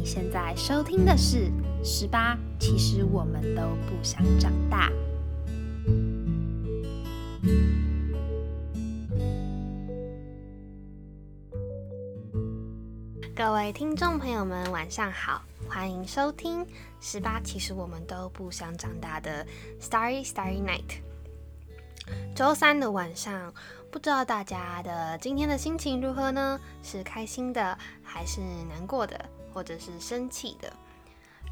你现在收听的是《十八》，其实我们都不想长大。各位听众朋友们，晚上好，欢迎收听《十八》，其实我们都不想长大的 Starry Starry Night。周三的晚上，不知道大家的今天的心情如何呢？是开心的，还是难过的，或者是生气的？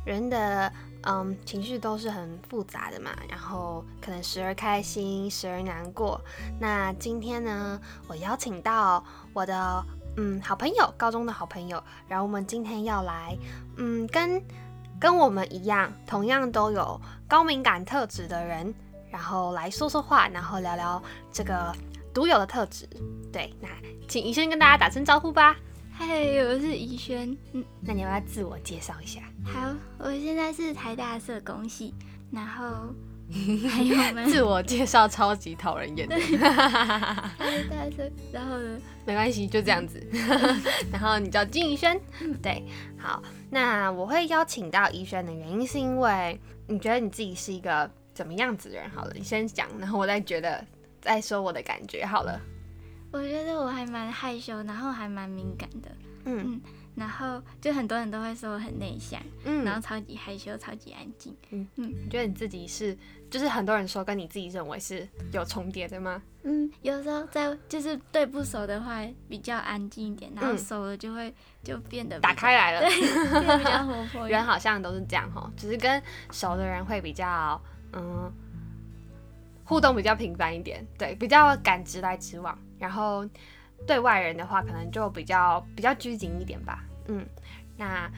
人的嗯情绪都是很复杂的嘛，然后可能时而开心，时而难过。那今天呢，我邀请到我的嗯好朋友，高中的好朋友，然后我们今天要来嗯跟跟我们一样，同样都有高敏感特质的人。然后来说说话，然后聊聊这个独有的特质。对，那请医生跟大家打声招呼吧。嗨，我是怡轩。嗯，那你要不要自我介绍一下？好，我现在是台大社工系。然后 还有自我介绍超级讨人厌。台大社，然后呢？没关系，就这样子。然后你叫金怡轩。对，好。那我会邀请到怡轩的原因，是因为你觉得你自己是一个。怎么样子的人？好了，你先讲，然后我再觉得再说我的感觉。好了，我觉得我还蛮害羞，然后还蛮敏感的。嗯，然后就很多人都会说我很内向，嗯，然后超级害羞，超级安静。嗯嗯，你觉得你自己是，就是很多人说跟你自己认为是有重叠的吗？嗯，有时候在就是对不熟的话比较安静一点，然后熟了就会就变得打开来了，对，比较活泼。人好像都是这样哈，只是跟熟的人会比较。嗯，互动比较频繁一点，对，比较敢直来直往。然后对外人的话，可能就比较比较拘谨一点吧。嗯，那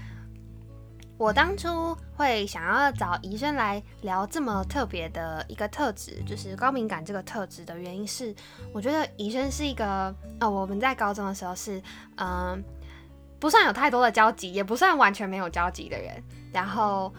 我当初会想要找医生来聊这么特别的一个特质，就是高敏感这个特质的原因是，我觉得医生是一个呃，我们在高中的时候是嗯，不算有太多的交集，也不算完全没有交集的人，然后。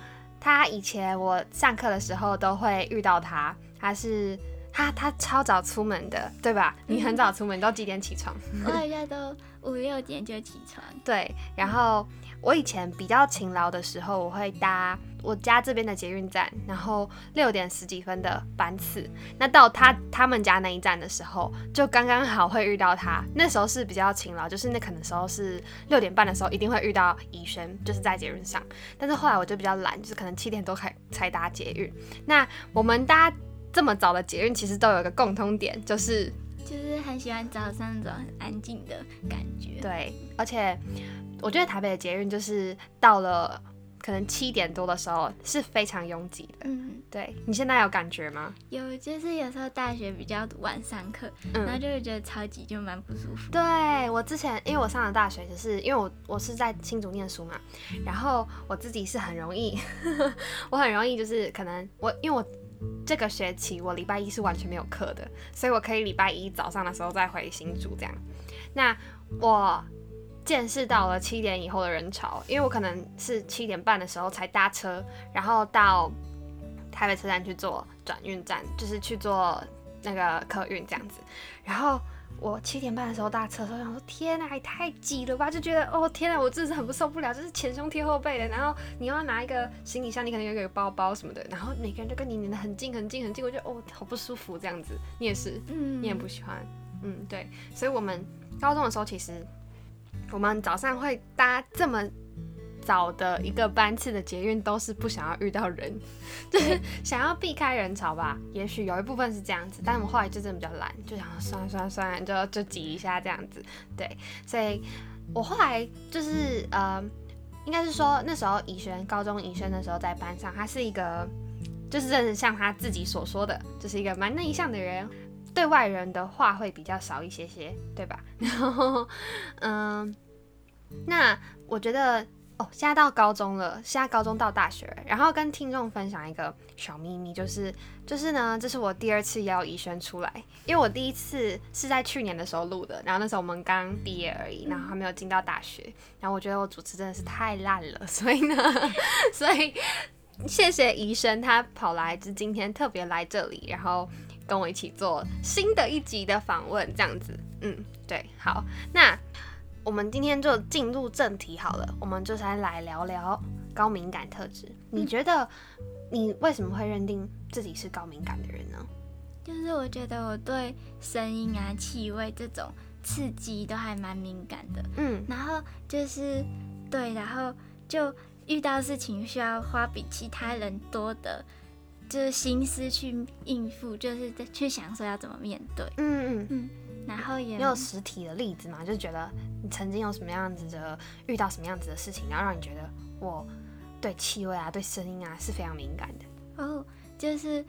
他以前我上课的时候都会遇到他，他是他他超早出门的，对吧？你很早出门，都几点起床？我好像都五六点就起床。对，然后。我以前比较勤劳的时候，我会搭我家这边的捷运站，然后六点十几分的班次。那到他他们家那一站的时候，就刚刚好会遇到他。那时候是比较勤劳，就是那可能时候是六点半的时候，一定会遇到怡轩，就是在捷运上。但是后来我就比较懒，就是可能七点多开才搭捷运。那我们搭这么早的捷运，其实都有一个共通点，就是就是很喜欢早上那种很安静的感觉。对，而且。我觉得台北的捷运就是到了可能七点多的时候是非常拥挤的。嗯，对你现在有感觉吗？有，就是有时候大学比较晚上课，然后就会觉得超级就蛮不舒服。对我之前，因为我上了大学，就是因为我我是在新竹念书嘛，然后我自己是很容易，我很容易就是可能我因为我这个学期我礼拜一是完全没有课的，所以我可以礼拜一早上的时候再回新竹这样。那我。见识到了七点以后的人潮，因为我可能是七点半的时候才搭车，然后到台北车站去做转运站，就是去做那个客运这样子。然后我七点半的时候搭车的，时候想说天哪，也太挤了吧，就觉得哦天哪，我真是很不受不了，就是前胸贴后背的。然后你要拿一个行李箱，你可能有个包包什么的，然后每个人都跟你黏得很近很近很近，我觉得哦好不舒服这样子。你也是，嗯，你也不喜欢，嗯对。所以我们高中的时候其实。我们早上会搭这么早的一个班次的捷运，都是不想要遇到人，就是想要避开人潮吧。也许有一部分是这样子，但我们后来就真的比较懒，就想算算算，就就挤一下这样子。对，所以我后来就是呃，应该是说那时候怡轩高中怡轩的时候在班上，他是一个就是真的像他自己所说的，就是一个蛮内向的人。对外人的话会比较少一些些，对吧？然后，嗯，那我觉得哦，现在到高中了，现在高中到大学，然后跟听众分享一个小秘密，就是就是呢，这是我第二次邀怡轩出来，因为我第一次是在去年的时候录的，然后那时候我们刚毕业而已，然后还没有进到大学，然后我觉得我主持真的是太烂了，所以呢，所以谢谢医生，他跑来就今天特别来这里，然后。跟我一起做新的一集的访问，这样子，嗯，对，好，那我们今天就进入正题好了，我们就先来聊聊高敏感特质。你觉得你为什么会认定自己是高敏感的人呢？就是我觉得我对声音啊、气味这种刺激都还蛮敏感的。嗯，然后就是对，然后就遇到事情需要花比其他人多的，就是心思去应付，就是去想说要怎么面对。嗯嗯嗯。然后也有实体的例子嘛，就觉得你曾经有什么样子的遇到什么样子的事情，然后让你觉得我对气味啊、对声音啊是非常敏感的。哦，就是。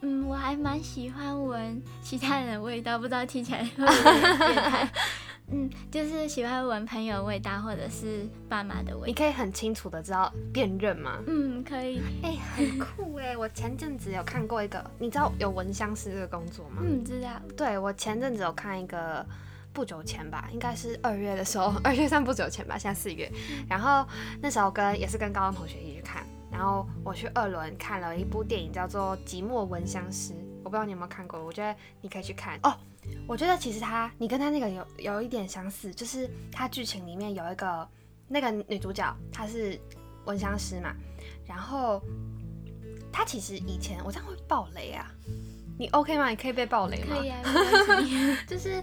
嗯，我还蛮喜欢闻其他人的味道，不知道听起来会不会变态。嗯，就是喜欢闻朋友味道，或者是爸妈的味道。你可以很清楚的知道辨认吗？嗯，可以。哎，很酷哎！我前阵子有看过一个，你知道有闻香师这个工作吗？嗯，知道。对，我前阵子有看一个，不久前吧，应该是二月的时候，二月算不久前吧，现在四月。然后那时候跟也是跟高中同学一起去看。然后我去二轮看了一部电影，叫做《寂寞闻香师》，我不知道你有没有看过，我觉得你可以去看哦。我觉得其实他，你跟他那个有有一点相似，就是他剧情里面有一个那个女主角，她是闻香师嘛。然后她其实以前，我这样会爆雷啊？你 OK 吗？你可以被爆雷吗？可以啊，就是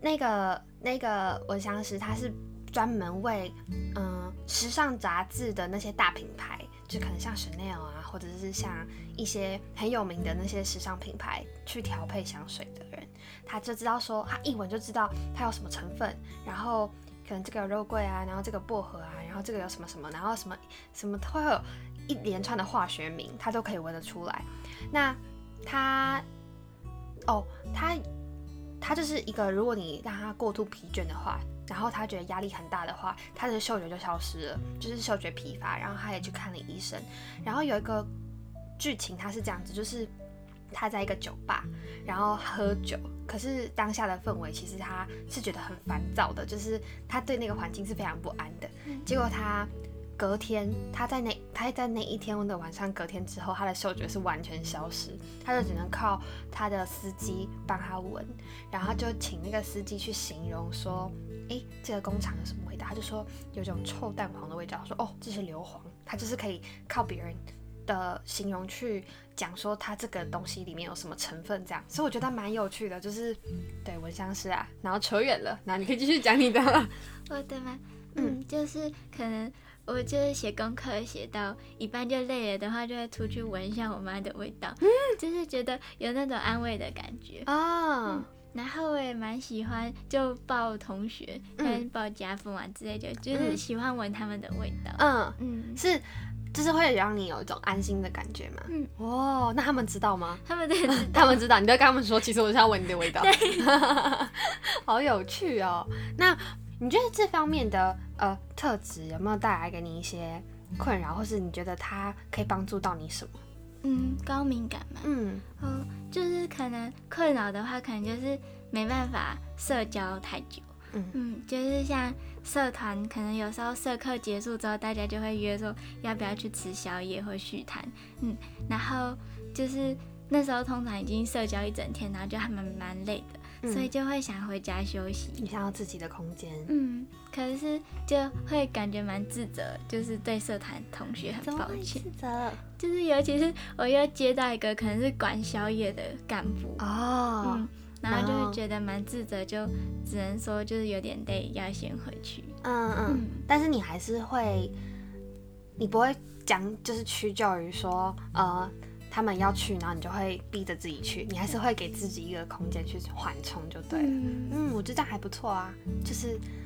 那个那个闻香师，他是专门为嗯时尚杂志的那些大品牌。就可能像 Chanel 啊，或者是像一些很有名的那些时尚品牌去调配香水的人，他就知道说，他一闻就知道它有什么成分，然后可能这个有肉桂啊，然后这个薄荷啊，然后这个有什么什么，然后什么什么会有一连串的化学名，他都可以闻得出来。那他，哦，他他就是一个，如果你让他过度疲倦的话。然后他觉得压力很大的话，他的嗅觉就消失了，就是嗅觉疲乏。然后他也去看了医生。然后有一个剧情，他是这样子，就是他在一个酒吧，然后喝酒。可是当下的氛围，其实他是觉得很烦躁的，就是他对那个环境是非常不安的。结果他。隔天，他在那他在那一天的晚上，隔天之后，他的嗅觉是完全消失，他就只能靠他的司机帮他闻，然后就请那个司机去形容说，诶，这个工厂有什么味道？他就说有种臭蛋黄的味道，说哦，这是硫磺，他就是可以靠别人的形容去讲说它这个东西里面有什么成分，这样，所以我觉得蛮有趣的，就是对闻香师啊，然后扯远了，那你可以继续讲你的，我的吗？嗯，就是可能。我就是写功课写到一半就累了的话，就会出去闻一下我妈的味道，就是觉得有那种安慰的感觉啊。然后我也蛮喜欢就抱同学跟抱家父啊之类的，就是喜欢闻他们的味道。嗯嗯，是，就是会让你有一种安心的感觉嘛。嗯哦，那他们知道吗？他们他们知道。你在跟他们说，其实我是要闻你的味道。好有趣哦。那。你觉得这方面的呃特质有没有带来给你一些困扰，或是你觉得它可以帮助到你什么？嗯，高敏感嘛。嗯，哦，就是可能困扰的话，可能就是没办法社交太久。嗯嗯，就是像社团，可能有时候社课结束之后，大家就会约说要不要去吃宵夜或续谈。嗯，然后就是那时候通常已经社交一整天，然后就还蛮蛮累的。所以就会想回家休息，你想要自己的空间。嗯，可是就会感觉蛮自责，就是对社团同学很抱歉。自责？就是尤其是我又接到一个可能是管宵夜的干部哦，嗯，然后就会觉得蛮自责，就只能说就是有点累，要先回去。嗯嗯，但是你还是会，你不会讲，就是屈就于说，呃。他们要去，然后你就会逼着自己去，你还是会给自己一个空间去缓冲，就对了。嗯，我觉得这样还不错啊，就是，嗯，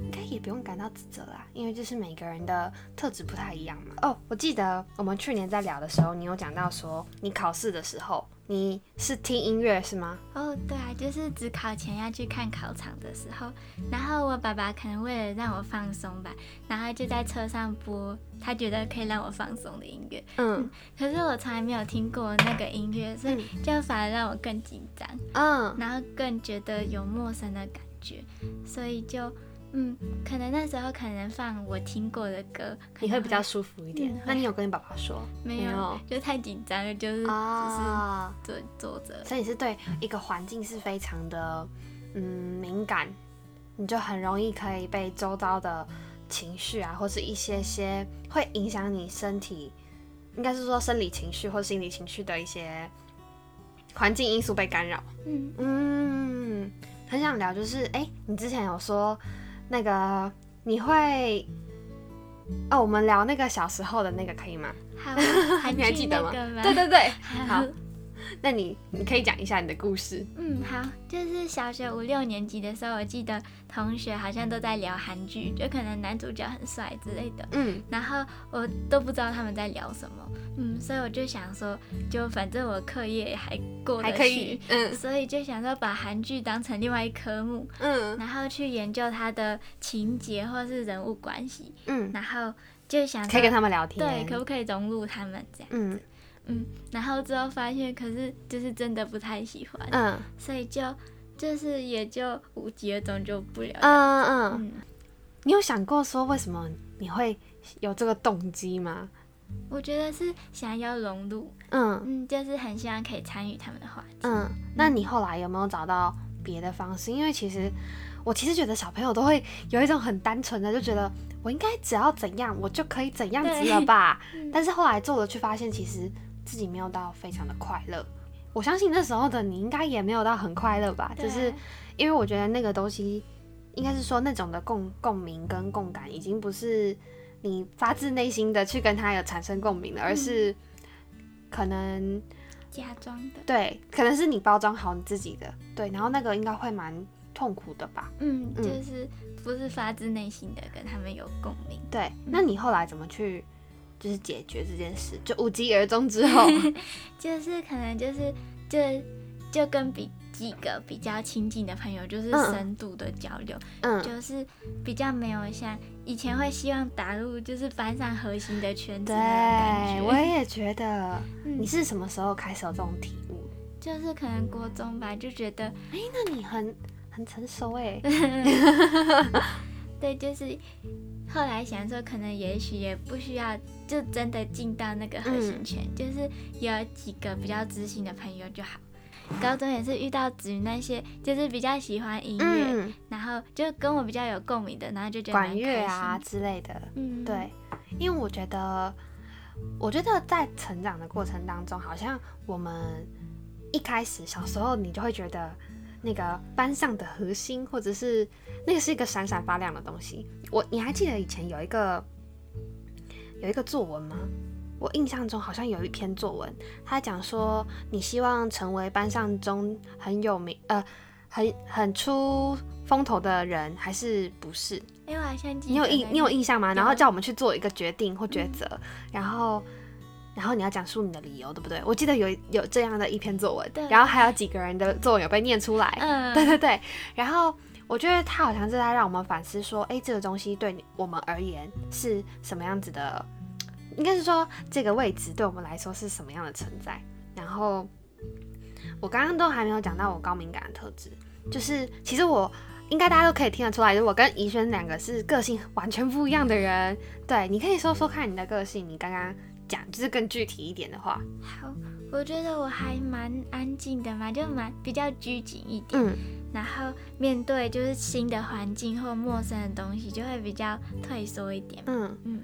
应该也不用感到自责啦，因为就是每个人的特质不太一样嘛。哦，我记得我们去年在聊的时候，你有讲到说，你考试的时候。你是听音乐是吗？哦，对啊，就是只考前要去看考场的时候，然后我爸爸可能为了让我放松吧，然后就在车上播他觉得可以让我放松的音乐。嗯，可是我从来没有听过那个音乐，所以就反而让我更紧张。嗯，然后更觉得有陌生的感觉，所以就。嗯，可能那时候可能放我听过的歌，你会比较舒服一点。那你有跟你爸爸说？没有，就太紧张了，就是啊，坐坐着。所以你是对一个环境是非常的嗯敏感，你就很容易可以被周遭的情绪啊，或是一些些会影响你身体，应该是说生理情绪或心理情绪的一些环境因素被干扰。嗯嗯，很想聊，就是哎，你之前有说那个你会哦，我们聊那个小时候的那个可以吗？好，你还记得吗？对对对，好。那你你可以讲一下你的故事。嗯，好，就是小学五六年级的时候，我记得同学好像都在聊韩剧，就可能男主角很帅之类的。嗯，然后我都不知道他们在聊什么。嗯，所以我就想说，就反正我课业还过得去，嗯，所以就想说把韩剧当成另外一科目，嗯，然后去研究它的情节或是人物关系，嗯，然后就想可以跟他们聊天，对，可不可以融入他们这样？嗯。嗯，然后之后发现，可是就是真的不太喜欢，嗯，所以就就是也就无疾而终，就不了。嗯嗯。你有想过说为什么你会有这个动机吗？我觉得是想要融入，嗯嗯，就是很希望可以参与他们的话题。嗯，那你后来有没有找到别的方式？因为其实我其实觉得小朋友都会有一种很单纯的，就觉得我应该只要怎样，我就可以怎样子了吧。但是后来做了，却发现其实。自己没有到非常的快乐，我相信那时候的你应该也没有到很快乐吧？就是因为我觉得那个东西，应该是说那种的共共鸣跟共感，已经不是你发自内心的去跟他有产生共鸣了，而是可能假装的。对，可能是你包装好你自己的。对，然后那个应该会蛮痛苦的吧？嗯，就是不是发自内心的跟他们有共鸣。对，那你后来怎么去？就是解决这件事，就无疾而终之后，就是可能就是就就跟比几个比较亲近的朋友，就是深度的交流，嗯，就是比较没有像以前会希望打入就是班上核心的圈子。对，我也觉得。你是什么时候开始有这种体悟？就是可能国中吧，就觉得，哎，那你很很成熟哎。对，就是后来想说，可能也许也不需要，就真的进到那个核心圈，就是有几个比较知心的朋友就好。高中也是遇到子瑜那些，就是比较喜欢音乐，然后就跟我比较有共鸣的，然后就觉得管乐啊之类的。嗯，对，因为我觉得，我觉得在成长的过程当中，好像我们一开始小时候，你就会觉得。那个班上的核心，或者是那个是一个闪闪发亮的东西。我你还记得以前有一个有一个作文吗？我印象中好像有一篇作文，他讲说你希望成为班上中很有名呃很很出风头的人，还是不是？哎，我好像你有印你有印象吗？然后叫我们去做一个决定或抉择，然后。然后你要讲述你的理由，对不对？我记得有有这样的一篇作文，然后还有几个人的作文有被念出来，嗯，对对对。然后我觉得他好像是在让我们反思，说，哎，这个东西对我们而言是什么样子的？应该是说这个位置对我们来说是什么样的存在？然后我刚刚都还没有讲到我高敏感的特质，就是其实我应该大家都可以听得出来，我跟怡轩两个是个性完全不一样的人。对，你可以说说看你的个性，你刚刚。讲就是更具体一点的话，好，我觉得我还蛮安静的嘛，就蛮比较拘谨一点，嗯，然后面对就是新的环境或陌生的东西，就会比较退缩一点，嗯嗯，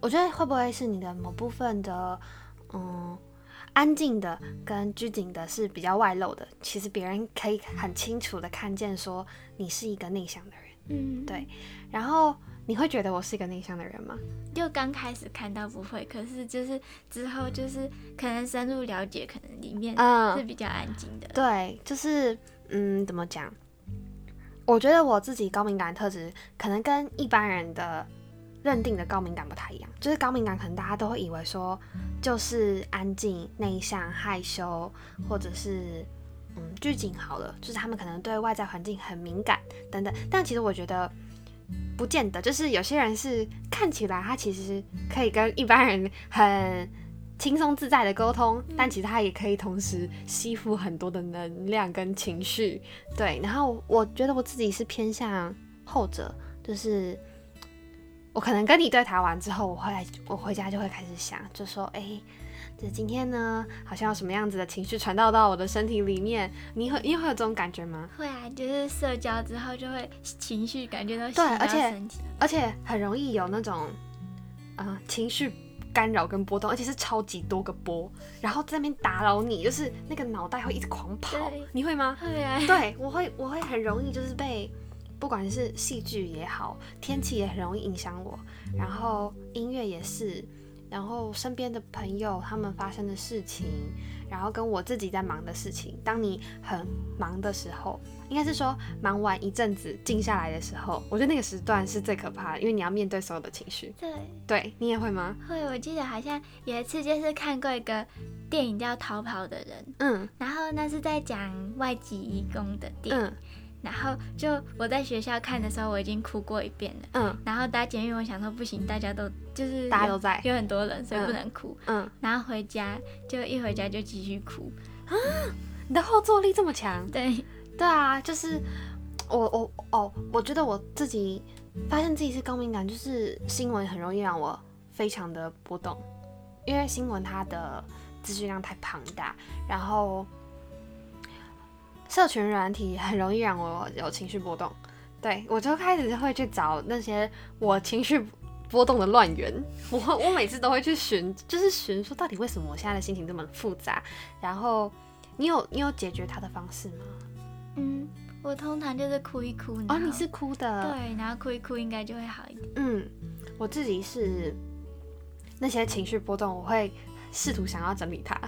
我觉得会不会是你的某部分的，嗯，安静的跟拘谨的是比较外露的，其实别人可以很清楚的看见说你是一个内向的人，嗯，对，然后。你会觉得我是一个内向的人吗？就刚开始看到不会，可是就是之后就是可能深入了解，可能里面是比较安静的。对，就是嗯，怎么讲？我觉得我自己高敏感特质可能跟一般人的认定的高敏感不太一样。就是高敏感可能大家都会以为说就是安静、内向、害羞，或者是嗯拘谨好了，就是他们可能对外在环境很敏感等等。但其实我觉得。不见得，就是有些人是看起来他其实可以跟一般人很轻松自在的沟通，但其实它也可以同时吸附很多的能量跟情绪。对，然后我觉得我自己是偏向后者，就是 我可能跟你对谈完之后，我回来我回家就会开始想，就说，哎，这今天呢，好像有什么样子的情绪传导到我的身体里面？你会你会有这种感觉吗？会啊，就是社交之后就会情绪感觉都对，而且而且很容易有那种，呃，情绪干扰跟波动，而且是超级多个波，然后在那边打扰你，就是那个脑袋会一直狂跑，你会吗？会啊，对我会我会很容易就是被。不管是戏剧也好，天气也很容易影响我，然后音乐也是，然后身边的朋友他们发生的事情，然后跟我自己在忙的事情。当你很忙的时候，应该是说忙完一阵子静下来的时候，我觉得那个时段是最可怕的，因为你要面对所有的情绪。对，对你也会吗？会，我记得好像有一次就是看过一个电影叫《逃跑的人》，嗯，然后那是在讲外籍义工的电影。然后就我在学校看的时候，我已经哭过一遍了。嗯。然后搭监狱，我想说不行，大家都就是大家都在，有很多人，所以不能哭。嗯。然后回家就一回家就继续哭。啊！你的后坐力这么强？对。对啊，就是我我哦，我觉得我自己发现自己是高敏感，就是新闻很容易让我非常的波动，因为新闻它的资讯量太庞大，然后。社群软体很容易让我有情绪波动，对我就开始会去找那些我情绪波动的乱源。我我每次都会去寻，就是寻说到底为什么我现在的心情这么复杂。然后你有你有解决它的方式吗？嗯，我通常就是哭一哭。哦，你是哭的。对，然后哭一哭应该就会好一点。嗯，我自己是那些情绪波动，我会试图想要整理它。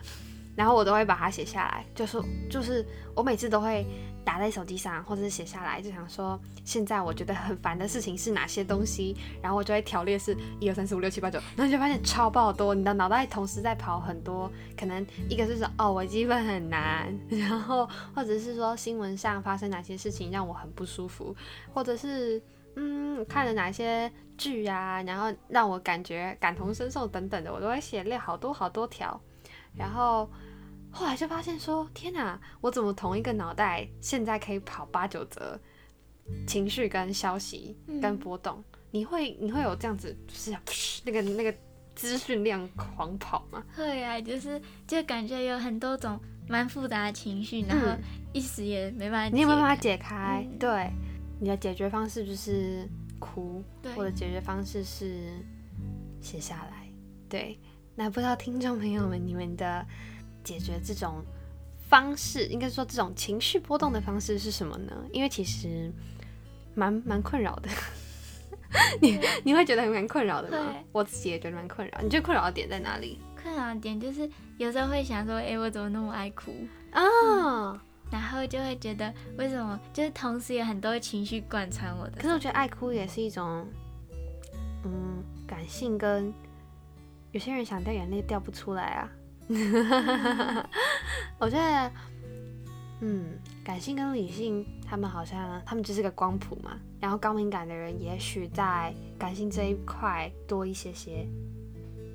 然后我都会把它写下来，就是就是我每次都会打在手机上，或者是写下来，就想说现在我觉得很烦的事情是哪些东西，然后我就会条列是一二三四五六七八九，然后就发现超爆多，你的脑袋同时在跑很多，可能一个是说哦我积分很难，然后或者是说新闻上发生哪些事情让我很不舒服，或者是嗯看了哪些剧啊，然后让我感觉感同身受等等的，我都会写列好多好多条。然后后来就发现说，天哪，我怎么同一个脑袋现在可以跑八九折情绪跟消息跟波动？你会你会有这样子，就是那个那个资讯量狂跑吗？会啊，就是就感觉有很多种蛮复杂的情绪，然后一时也没办法，你有没有办法解开？对，你的解决方式就是哭，我的解决方式是写下来，对。那不知道听众朋友们，你们的解决这种方式，应该说这种情绪波动的方式是什么呢？因为其实蛮蛮困扰的。你你会觉得蛮困扰的吗？我自己也觉得蛮困扰。你觉得困扰的点在哪里？困扰的点就是有时候会想说，哎，我怎么那么爱哭啊？然后就会觉得为什么？就是同时有很多情绪贯穿我的。可是我觉得爱哭也是一种，嗯，感性跟。有些人想掉眼泪掉不出来啊，我觉得，嗯，感性跟理性，他们好像他们就是个光谱嘛。然后高敏感的人也许在感性这一块多一些些，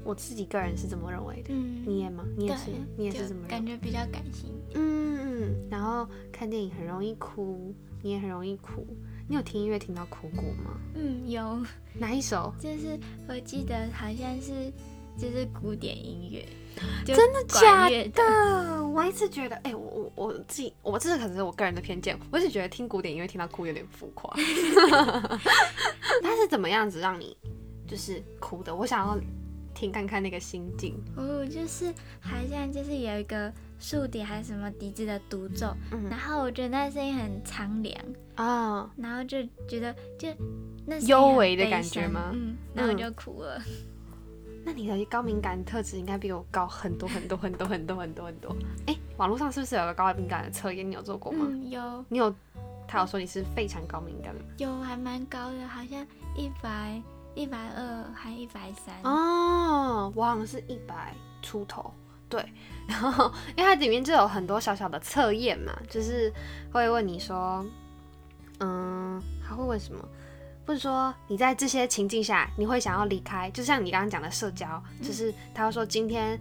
我自己个人是这么认为的。嗯，你也吗？你也是，你也是这么感觉比较感性。嗯嗯。然后看电影很容易哭，你也很容易哭。你有听音乐听到哭过吗？嗯，有。哪一首？就是我记得好像是。就是古典音乐，真的假的？我一直觉得，哎，我我我自己，我这是可能是我个人的偏见，我一直觉得听古典音乐听到哭有点浮夸。它是怎么样子让你就是哭的？我想要听看看那个心境。哦，就是好像就是有一个竖笛还是什么笛子的独奏，然后我觉得那声音很苍凉啊，然后就觉得就那幽微的感觉吗？嗯，然后就哭了。那你的高敏感特质应该比我高很多很多很多很多很多很多。哎，网络上是不是有个高敏感的测验？你有做过吗？有。你有？他有说你是非常高敏感的吗？有，还蛮高的，好像一百一百二还一百三。哦，我好像是一百出头。对，然后因为它里面就有很多小小的测验嘛，就是会问你说，嗯，他会问什么？或者说你在这些情境下，你会想要离开，就像你刚刚讲的社交，就是他说今天，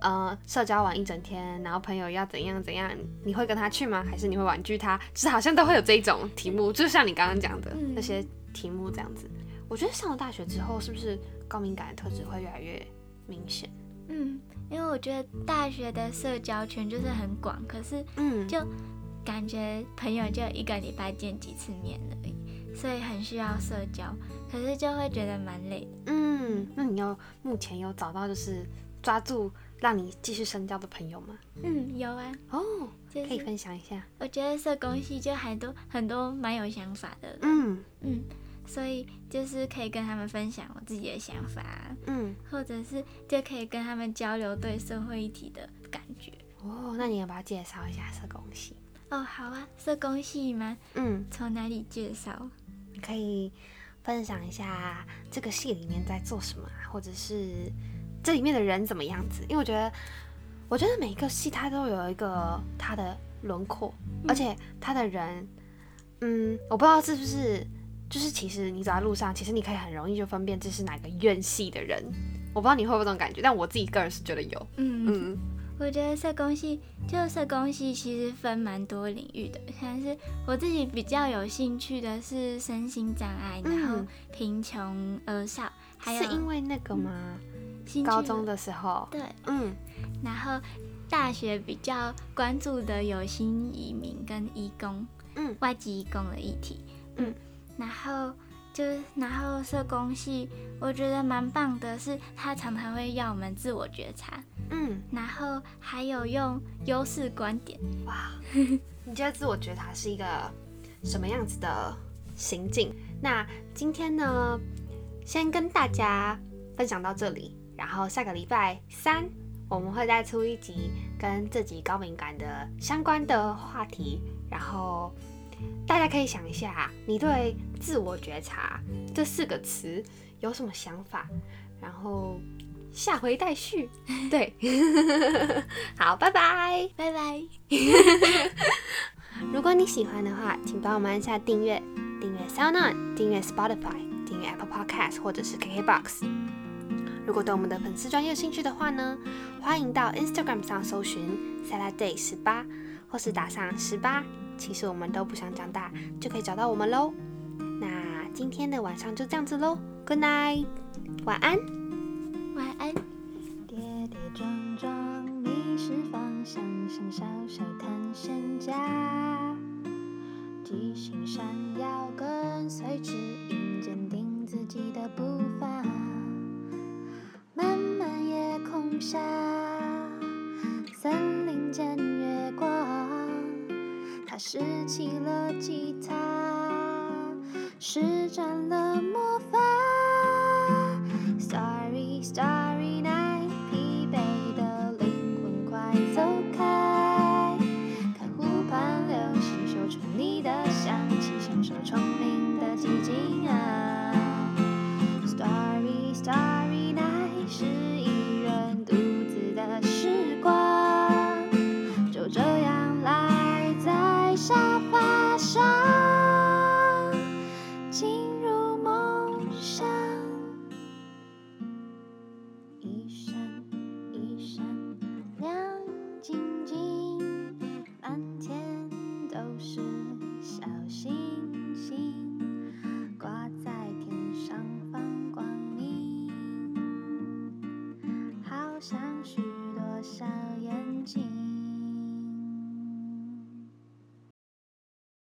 呃，社交完一整天，然后朋友要怎样怎样，你会跟他去吗？还是你会婉拒他？就是好像都会有这一种题目，就像你刚刚讲的那些题目这样子。我觉得上了大学之后，是不是高敏感的特质会越来越明显？嗯，因为我觉得大学的社交圈就是很广，可是嗯，就感觉朋友就一个礼拜见几次面而已，所以很需要社交，可是就会觉得蛮累的。嗯，那你有目前有找到就是抓住让你继续深交的朋友吗？嗯，有啊。哦，可以分享一下。我觉得社工系就还多很多蛮有想法的。嗯嗯。所以就是可以跟他们分享我自己的想法，嗯，或者是就可以跟他们交流对社会议题的感觉。哦，那你要不要介绍一下社工系？哦，好啊，社工系吗？嗯，从哪里介绍？你可以分享一下这个戏里面在做什么，或者是这里面的人怎么样子？因为我觉得，我觉得每一个戏它都有一个它的轮廓，而且它的人，嗯，我不知道是不是。就是其实你走在路上，其实你可以很容易就分辨这是哪个院系的人。我不知道你会不会这种感觉，但我自己个人是觉得有。嗯嗯，我觉得社工系就社工系其实分蛮多领域的，像是我自己比较有兴趣的是身心障碍，然后贫穷儿少，还有是因为那个吗？高中的时候，对，嗯，然后大学比较关注的有新移民跟义工，嗯，外籍义工的议题，嗯。然后就是然后社工系，我觉得蛮棒的，是他常常会要我们自我觉察，嗯，然后还有用优势观点。哇，你觉得自我觉察是一个什么样子的行径？那今天呢，先跟大家分享到这里，然后下个礼拜三我们会再出一集跟这集高敏感的相关的话题，然后。大家可以想一下，你对“自我觉察”这四个词有什么想法？然后下回待续。对，好，拜拜，拜拜。如果你喜欢的话，请帮我们按下订阅，订阅 SoundOn，订阅 Spotify，订阅 Apple Podcast 或者是 KKBox。如果对我们的粉丝专业有兴趣的话呢，欢迎到 Instagram 上搜寻 Saturday 十八，或是打上十八。其实我们都不想长大，就可以找到我们喽。那今天的晚上就这样子喽，Good night，晚安，